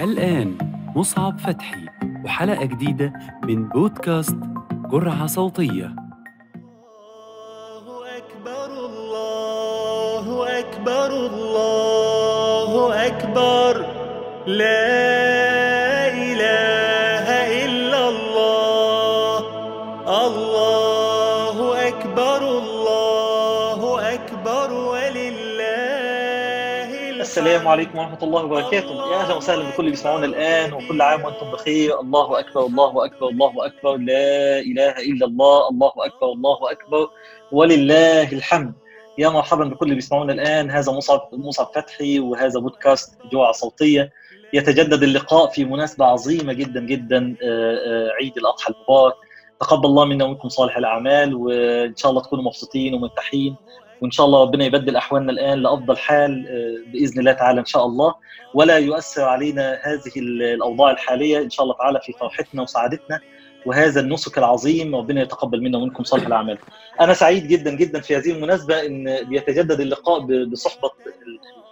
الآن مصعب فتحي وحلقة جديدة من بودكاست جرعة صوتية. الله أكبر الله أكبر الله أكبر. لا إله إلا الله. الله أكبر الله السلام عليكم ورحمة الله وبركاته. يا أهلا وسهلا بكل اللي بيسمعونا الآن وكل عام وأنتم بخير. الله أكبر الله أكبر الله أكبر. لا إله إلا الله الله أكبر الله أكبر. ولله الحمد. يا مرحبا بكل اللي بيسمعونا الآن. هذا مصعب مصعب فتحي وهذا بودكاست جوعة صوتية. يتجدد اللقاء في مناسبة عظيمة جدا جدا آه، آه، عيد الأضحى المبارك. تقبل الله منا ومنكم صالح الأعمال وإن شاء الله تكونوا مبسوطين ومرتاحين. وإن شاء الله ربنا يبدل أحوالنا الآن لأفضل حال آه، بإذن الله تعالى إن شاء الله. ولا يؤثر علينا هذه ال- الأوضاع الحالية إن شاء الله تعالى في فرحتنا وسعادتنا. وهذا النسك العظيم ربنا يتقبل منا ومنكم صالح الأعمال. أنا سعيد جدا جدا في هذه المناسبة إن بيتجدد اللقاء بصحبة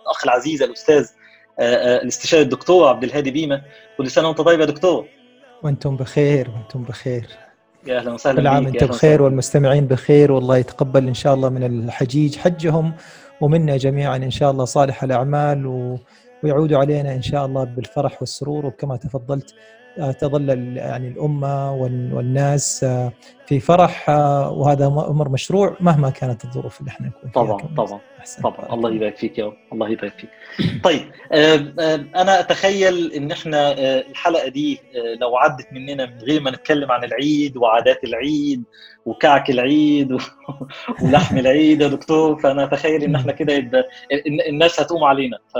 الأخ العزيز الأستاذ آه، آه، الاستشاري الدكتور عبد الهادي بيمه كل سنة وأنت طيب يا دكتور؟ وأنتم بخير وأنتم بخير. يا أهلا وسهلا كل عام أهلا بخير. والمستمعين بخير والله يتقبل إن شاء الله من الحجيج حجهم ومنا جميعا إن شاء الله صالح الأعمال و... ويعودوا علينا إن شاء الله بالفرح والسرور وكما تفضلت آه، تظل يعني الأمة وال- والناس آه، في فرح آه، وهذا أمر مشروع مهما كانت الظروف اللي إحنا نكون فيها طبعا. طبعا أحسن. طبعا الله يبارك فيك يا رب الله يبارك فيك طيب آم، آم، أنا أتخيل إن إحنا آه، الحلقة دي آه، لو عدت مننا من غير ما نتكلم عن العيد وعادات العيد وكعك العيد و- ولحم العيد يا دكتور فأنا أتخيل إن إحنا كده يبقى الن- الناس هتقوم علينا ف...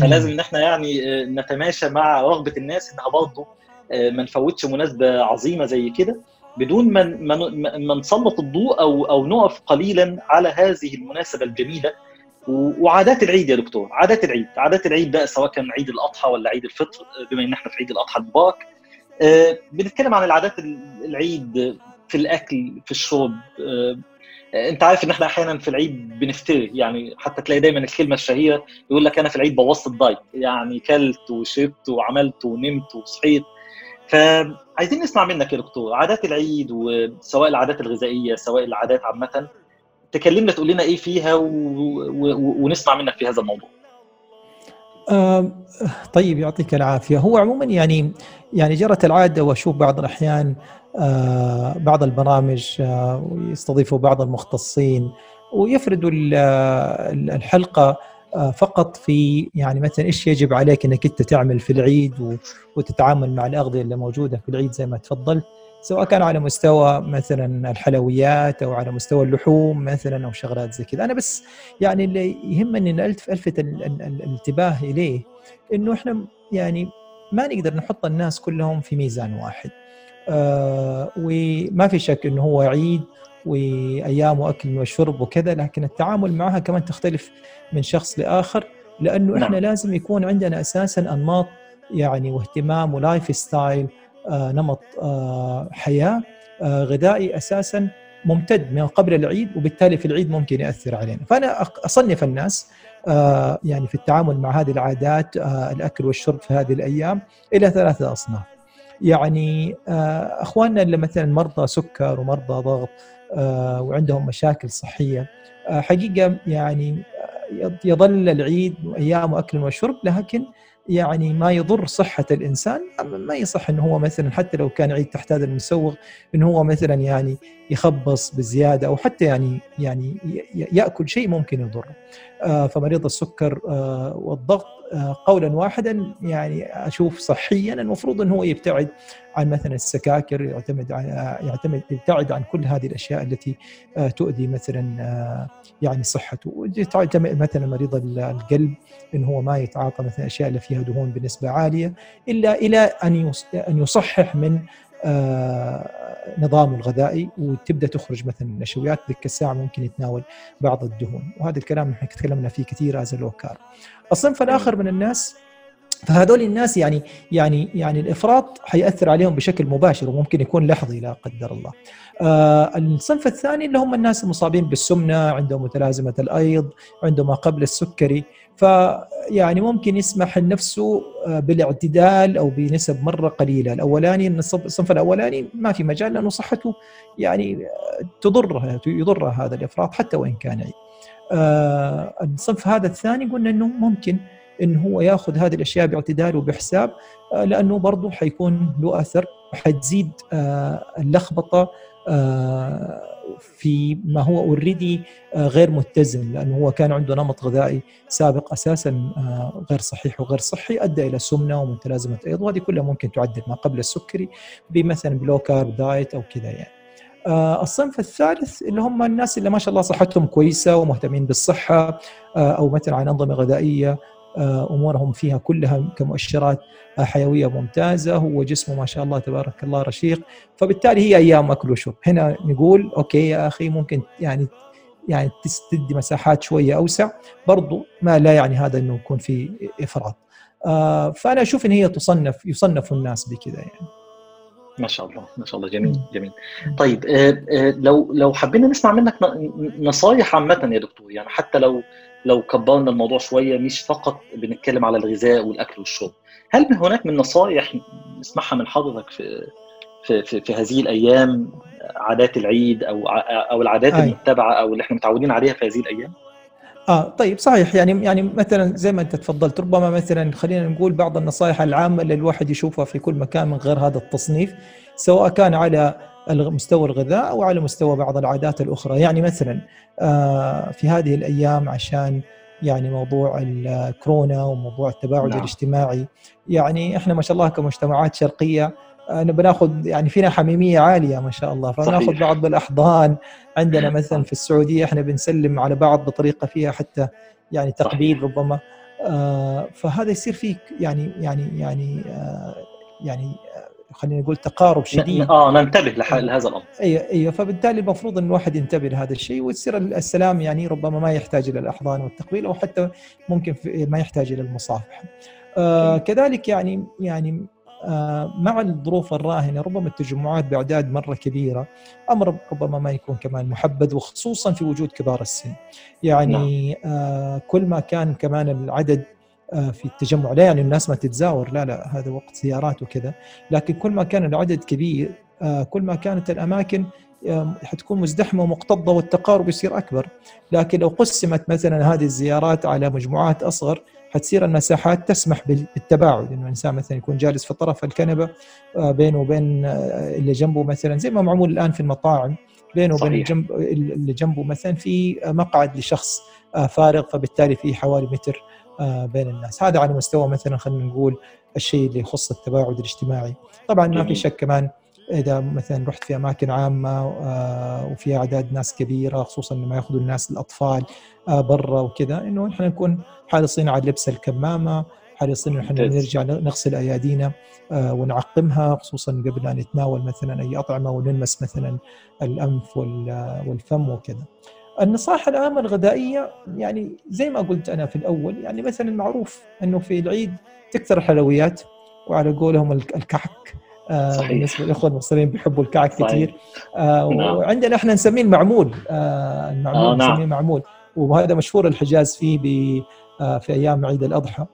فلازم إن إحنا يعني آه، نتماشى مع رغبة الناس إنها برضه آه، ما نفوتش مناسبة عظيمة زي كده بدون ما نسلط الضوء أو أو نقف قليلا على هذه المناسبة الجميلة. وعادات العيد يا دكتور عادات العيد. عادات العيد بقى سواء كان عيد الأضحى ولا عيد الفطر بما إن إحنا في عيد الأضحى المبارك. آه، بنتكلم عن العادات ال- العيد في الأكل في الشرب. آه، أنت عارف إن إحنا أحيانا في العيد بنفتري يعني حتى تلاقي دايما الكلمة الشهيرة يقول لك أنا في العيد بوظت الدايت. يعني كلت وشربت وعملت ونمت وصحيت. فعايزين نسمع منك يا دكتور. عادات العيد وسواء العادات الغذائية سواء العادات عامة تكلمنا تقول لنا إيه فيها و... و... ونسمع منك في هذا الموضوع. آم، طيب يعطيك العافية. هو عموما يعني يعني جرت العادة وأشوف بعض الأحيان آه، بعض البرامج آه، ويستضيفوا بعض المختصين ويفردوا ال- ال- الحلقة. آه، فقط في يعني مثلا إيش يجب عليك إنك أنت تعمل في العيد وتتعامل مع الأغذية اللي موجودة في العيد زي ما تفضلت سواء كان على مستوى مثلا الحلويات أو على مستوى اللحوم مثلا أو شغلات زي كذا. أنا بس يعني اللي يهمني ان الف ألفت ال- ال- ال- الانتباه إليه إنه إحنا يعني ما نقدر نحط الناس كلهم في ميزان واحد. آه وما في شك إنه هو عيد وأيام اكل وشرب وكذا لكن التعامل معها كمان تختلف من شخص لآخر لأنه إحنا نعم. لازم يكون عندنا أساسا أنماط يعني واهتمام ولايف ستايل آه نمط آه حياة آه غذائي أساسا ممتد من قبل العيد وبالتالي في العيد ممكن يأثر علينا فأنا أصنف الناس آه يعني في التعامل مع هذه العادات آه الأكل والشرب في هذه الأيام إلى ثلاثة أصناف يعني آه أخواننا اللي مثلا مرضى سكر ومرضى ضغط آه وعندهم مشاكل صحية آه حقيقة يعني يظل العيد أيام اكل وشرب لكن يعني ما يضر صحة الإنسان ما يصح أنه هو مثلا حتى لو كان عيد تحت هذا المسوغ أنه هو مثلا يعني يخبص بزيادة أو حتى يعني يعني ي- يأكل شيء ممكن يضره آه، فمريض السكر آه، والضغط آه، قولا واحدا يعني أشوف صحيا المفروض أنه هو يبتعد عن مثلا السكاكر يعتمد عن يعتمد يبتعد عن كل هذه الأشياء التي تؤذي مثلا يعني صحته. مثلا مريض القلب إنه هو ما يتعاطى مثلا الاشياء اللي فيها دهون بنسبة عالية إلا إلى أن أن يصحح من نظامه الغذائي وتبدأ تخرج مثلا النشويات ذيك الساعة ممكن يتناول بعض الدهون وهذا الكلام إحنا تكلمنا فيه كثير as low. الصنف الآخر من الناس فهذول الناس يعني يعني يعني الإفراط حياثر عليهم بشكل مباشر وممكن يكون لحظي لا قدر الله. آه الصنف الثاني اللي هم الناس المصابين بالسمنة، عندهم متلازمة الأيض، عندهم ما قبل السكري، فيعني ممكن يسمح لنفسه آه، بالاعتدال أو بنسب مرة قليلة، الأولاني الصنف الأولاني ما في مجال لأنه صحته يعني آه، تضرها يضرها هذا الإفراط حتى وإن كان عيب. آه الصنف هذا الثاني قلنا إنه ممكن انه هو ياخذ هذه الأشياء باعتدال وبحساب آه، لأنه برضه حيكون له أثر حتزيد آه، اللخبطة آه، في ما هو اوريدي غير متزن لأنه هو كان عنده نمط غذائي سابق أساسا غير صحيح وغير صحي أدى إلى سمنة ومتلازمة ايض وهذه كلها ممكن تعدل ما قبل السكري بمثلا ب low carb diet أو كذا يعني. الصنف الثالث اللي هم الناس اللي ما شاء الله صحتهم كويسة ومهتمين بالصحة أو مثلا على أنظمة غذائية أمورهم فيها كلها كمؤشرات آه، حيوية ممتازة هو جسمه ما شاء الله تبارك الله رشيق. فبالتالي هي أيام أكل وشرب. هنا نقول أوكي يا أخي ممكن يعني يعني تدي مساحات شوية أوسع برضو ما لا يعني هذا إنه يكون في إفراط. آه، فأنا أشوف إن هي تصنف يصنف الناس بكذا يعني. ما شاء الله ما شاء الله. جميل جميل. طيب لو لو حبينا نسمع منك نصايح عامة يا دكتور. يعني حتى لو لو كبرنا الموضوع شوية مش فقط بنتكلم على الغذاء والأكل والشرب هل من هناك من نصائح نسمعها من حضرتك في في في, في هذه الأيام عادات العيد أو أو العادات أي. المتبعة أو اللي إحنا متعودين عليها في هذه الأيام آه طيب صحيح يعني يعني مثلا زي ما أنت تفضلت ربما مثلا خلينا نقول بعض النصائح العامة اللي الواحد يشوفها في كل مكان من غير هذا التصنيف سواء كان على مستوى الغذاء أو على مستوى بعض العادات الأخرى يعني مثلا آه، في هذه الأيام عشان يعني موضوع الكورونا وموضوع التباعد نعم. الاجتماعي يعني إحنا ما شاء الله كمجتمعات شرقية أنا بناخذ يعني فينا حميميه عالية ما شاء الله فبناخذ بعض بالاحضان عندنا مثلا في السعودية إحنا بنسلم على بعض بطريقة فيها حتى يعني تقبيل ربما. آه فهذا يصير فيك يعني يعني يعني آه يعني خلينا نقول تقارب شديد. آه ننتبه لهذا الأمر. أيوه أيوه فبالتالي المفروض إن الواحد ينتبه لهذا الشيء ويصير السلام يعني ربما ما يحتاج إلى الأحضان والتقبيل أو حتى ممكن ما يحتاج إلى المصافحة. آه كذلك يعني يعني آه مع الظروف الراهنة ربما التجمعات بإعداد مرة كبيرة أمر ربما ما يكون كمان محبذ وخصوصا في وجود كبار السن. يعني نعم. آه كل ما كان كمان العدد آه، في التجمع لا يعني الناس ما تتزاور لا لا هذا وقت زيارات وكذا لكن كل ما كان العدد كبير آه، كل ما كانت الأماكن حتكون مزدحمة ومكتظه والتقارب يصير أكبر لكن لو قسمت مثلا هذه الزيارات على مجموعات أصغر حتصير المساحات تسمح بالتباعد. إنه الانسان مثلا يكون جالس في طرف الكنبة آه، بينه وبين اللي جنبه مثلا زي ما معمول الآن في المطاعم بينه وبين الجنب اللي جنبه مثلا في مقعد لشخص فارغ فبالتالي في حوالي متر آه، بين الناس. هذا على مستوى مثلا خلينا نقول الشيء اللي يخص التباعد الاجتماعي. طبعا ما في شك كمان إذا مثلا رحت في أماكن عامة آه، وفيها أعداد ناس كبيرة خصوصا لما يأخذوا الناس الأطفال آه، برا وكذا إنه نحن نكون حريصين على لبس الكمامة حريصين إنه إحنا نرجع نغسل أيادينا ونعقمها خصوصا قبل أن نتناول مثلا أي أطعمة ونلمس مثلا الأنف والفم وكذا. النصائح العامة الغذائية يعني زي ما قلت أنا في الأول يعني مثلا معروف أنه في العيد تكثر الحلويات وعلى قولهم الكعك آه صحيح. بالنسبة للإخوة المصريين بيحبوا الكعك صحيح. كثير آه نعم. وعندنا إحنا نسميه المعمول آه المعمول آه نعم. نسميه معمول وهذا مشهور الحجاز فيه آه في أيام عيد الأضحى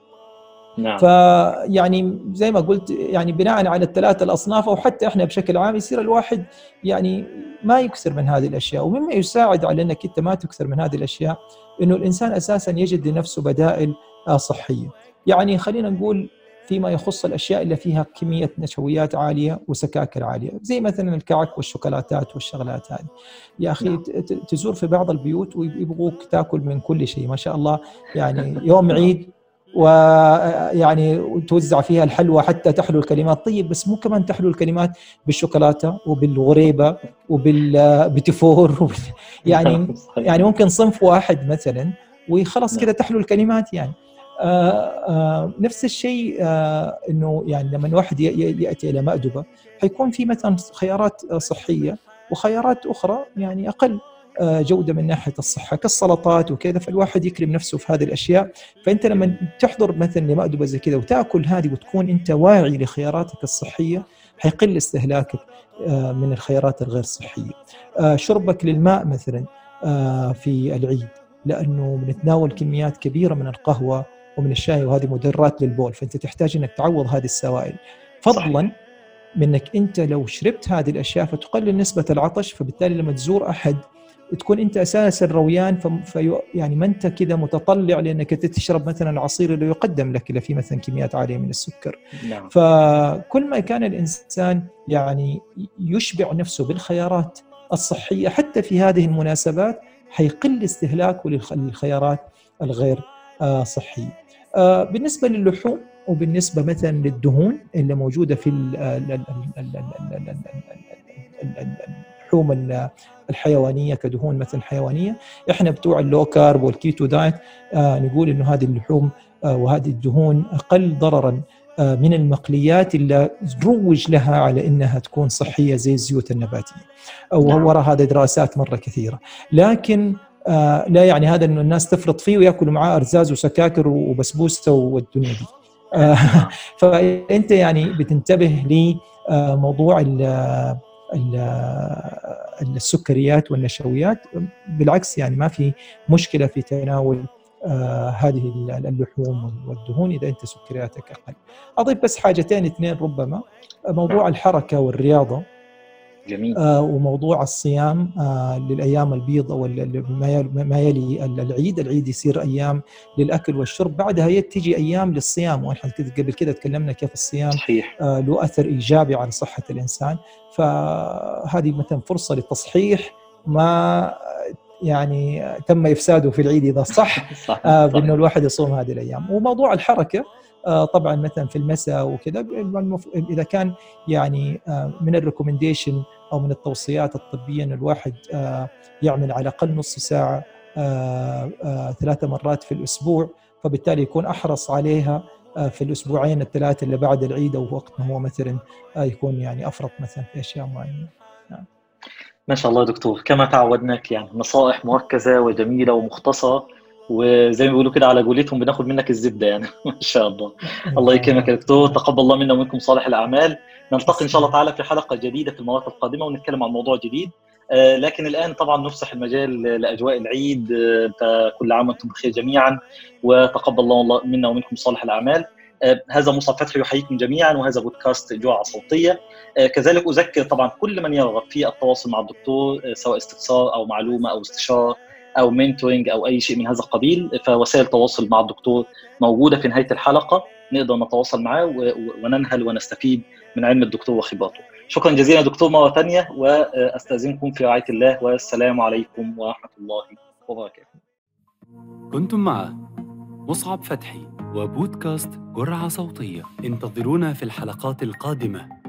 نعم. فيعني زي ما قلت يعني بناء على الثلاثة الأصناف أو حتى إحنا بشكل عام يصير الواحد يعني ما يكثر من هذه الأشياء ومما يساعد على أنك أنت ما تكثر من هذه الأشياء أنه الإنسان أساسا يجد لنفسه بدائل صحية يعني خلينا نقول فيما يخص الأشياء اللي فيها كمية نشويات عالية وسكاكر عالية زي مثلا الكعك والشوكولاتات والشغلات هذه. يا أخي نعم. تزور في بعض البيوت ويبغوك تاكل من كل شيء ما شاء الله. يعني يوم عيد ويعني توزع فيها الحلوى حتى تحلو الكلمات. طيب بس مو كمان تحلو الكلمات بالشوكولاتة وبالغريبة وبالبتفور يعني يعني ممكن صنف واحد مثلا وخلاص كذا تحلو الكلمات يعني. نفس الشيء إنه يعني لما الواحد يأتي إلى مأدبة حيكون في مثلا خيارات صحية وخيارات أخرى يعني أقل آه، جودة من ناحية الصحة كالسلطات وكذا فالواحد يكرم نفسه في هذه الأشياء فأنت لما تحضر مثلا لمأدبة زي كذا وتأكل هذه وتكون أنت واعي لخياراتك الصحية حيقل استهلاكك آه، من الخيارات الغير صحية. آه، شربك للماء مثلا في العيد لأنه بنتناول كميات كبيرة من القهوة ومن الشاي وهذه مدرات للبول فأنت تحتاج إنك تعوض هذه السوائل. فضلا منك أنت لو شربت هذه الأشياء فتقلل نسبة العطش فبالتالي لما تزور أحد تكون أنت أساسا رويان في يعني ما أنت كذا متطلع لأنك تشرب مثلا العصير اللي يقدم لك اللي فيه مثلا كميات عالية من السكر. نعم. فكل ما كان الإنسان يعني يشبع نفسه بالخيارات الصحية حتى في هذه المناسبات حيقل استهلاكه للخيارات الغير آه، صحية. بالنسبة للحوم وبالنسبه مثلا للدهون اللي موجوده في اللحوم الحيوانيه كدهون مثلا حيوانيه إحنا بتوع ال low carb وال keto diet آه نقول انه هذه اللحوم آه وهذه الدهون أقل ضررا آه من المقليات اللي روج لها على انها تكون صحيه زي الزيوت النباتيه ووراء هذه دراسات مره كثيره لكن آه لا يعني هذا إنه الناس تفرط فيه ويأكلوا معاه أرزاز وسكاكر وبسبوسة والدنيا دي آه فأنت يعني بتنتبه لموضوع السكريات والنشويات بالعكس يعني ما في مشكلة في تناول آه هذه اللحوم والدهون إذا أنت سكرياتك أقل. أضيف بس حاجتين اثنين ربما موضوع. الحركة والرياضة جميل. آه وموضوع الصيام آه للأيام البيض أو ما يلي العيد، العيد يصير أيام للأكل والشرب، بعدها تجي أيام للصيام. وإحنا قبل كده تكلمنا كيف الصيام صحيح. آه له أثر إيجابي على صحة الإنسان، فهذه مثلا فرصة لتصحيح ما يعني تم إفساده في العيد إذا صح, صح. آه بانه الواحد يصوم هذه الأيام، وموضوع الحركة آه، طبعا مثلا في المساء وكذا إذا كان يعني آه، من الريكومنديشن أو من التوصيات الطبية إن الواحد آه، يعمل على الأقل نص ساعة ثلاثة مرات في الأسبوع فبالتالي يكون أحرص عليها في الأسبوعين الثلاثة اللي بعد العيد أو وقت ما هو مثلا يكون يعني أفرط مثلا في أشياء معينة. نعم. ما شاء الله دكتور كما تعودناك يعني نصائح مركزة وجميلة ومختصرة وزي ما بيقولوا كده على قولتهم بناخد منك الزبدة يعني. ما شاء الله. الله يكرمك يا دكتور. تقبل الله منا ومنكم صالح الأعمال. نلتقي إن شاء الله تعالى في حلقة جديدة في المرات القادمة ونتكلم عن موضوع جديد. آه، لكن الآن طبعا نفسح المجال لأجواء العيد. آه، كل عام وأنتم بخير جميعا. وتقبل الله منا ومنكم صالح الأعمال. آه، هذا مصعب فتحي يحييكم جميعا. وهذا بودكاست جوعة صوتية. كذلك أذكر طبعا كل من يرغب في التواصل مع الدكتور سواء استفسار أو معلومة أو استشارة. أو منتورنج أو أي شيء من هذا القبيل فوسائل التواصل مع الدكتور موجودة في نهاية الحلقة نقدر نتواصل معاه وننهل ونستفيد من علم الدكتور وخبراته. شكرا جزيلا دكتور مرة ثانية وأستأذنكم في رعاية الله والسلام عليكم ورحمة الله وبركاته. كنتم مع مصعب فتحي وبودكاست جرعة صوتية انتظرونا في الحلقات القادمة.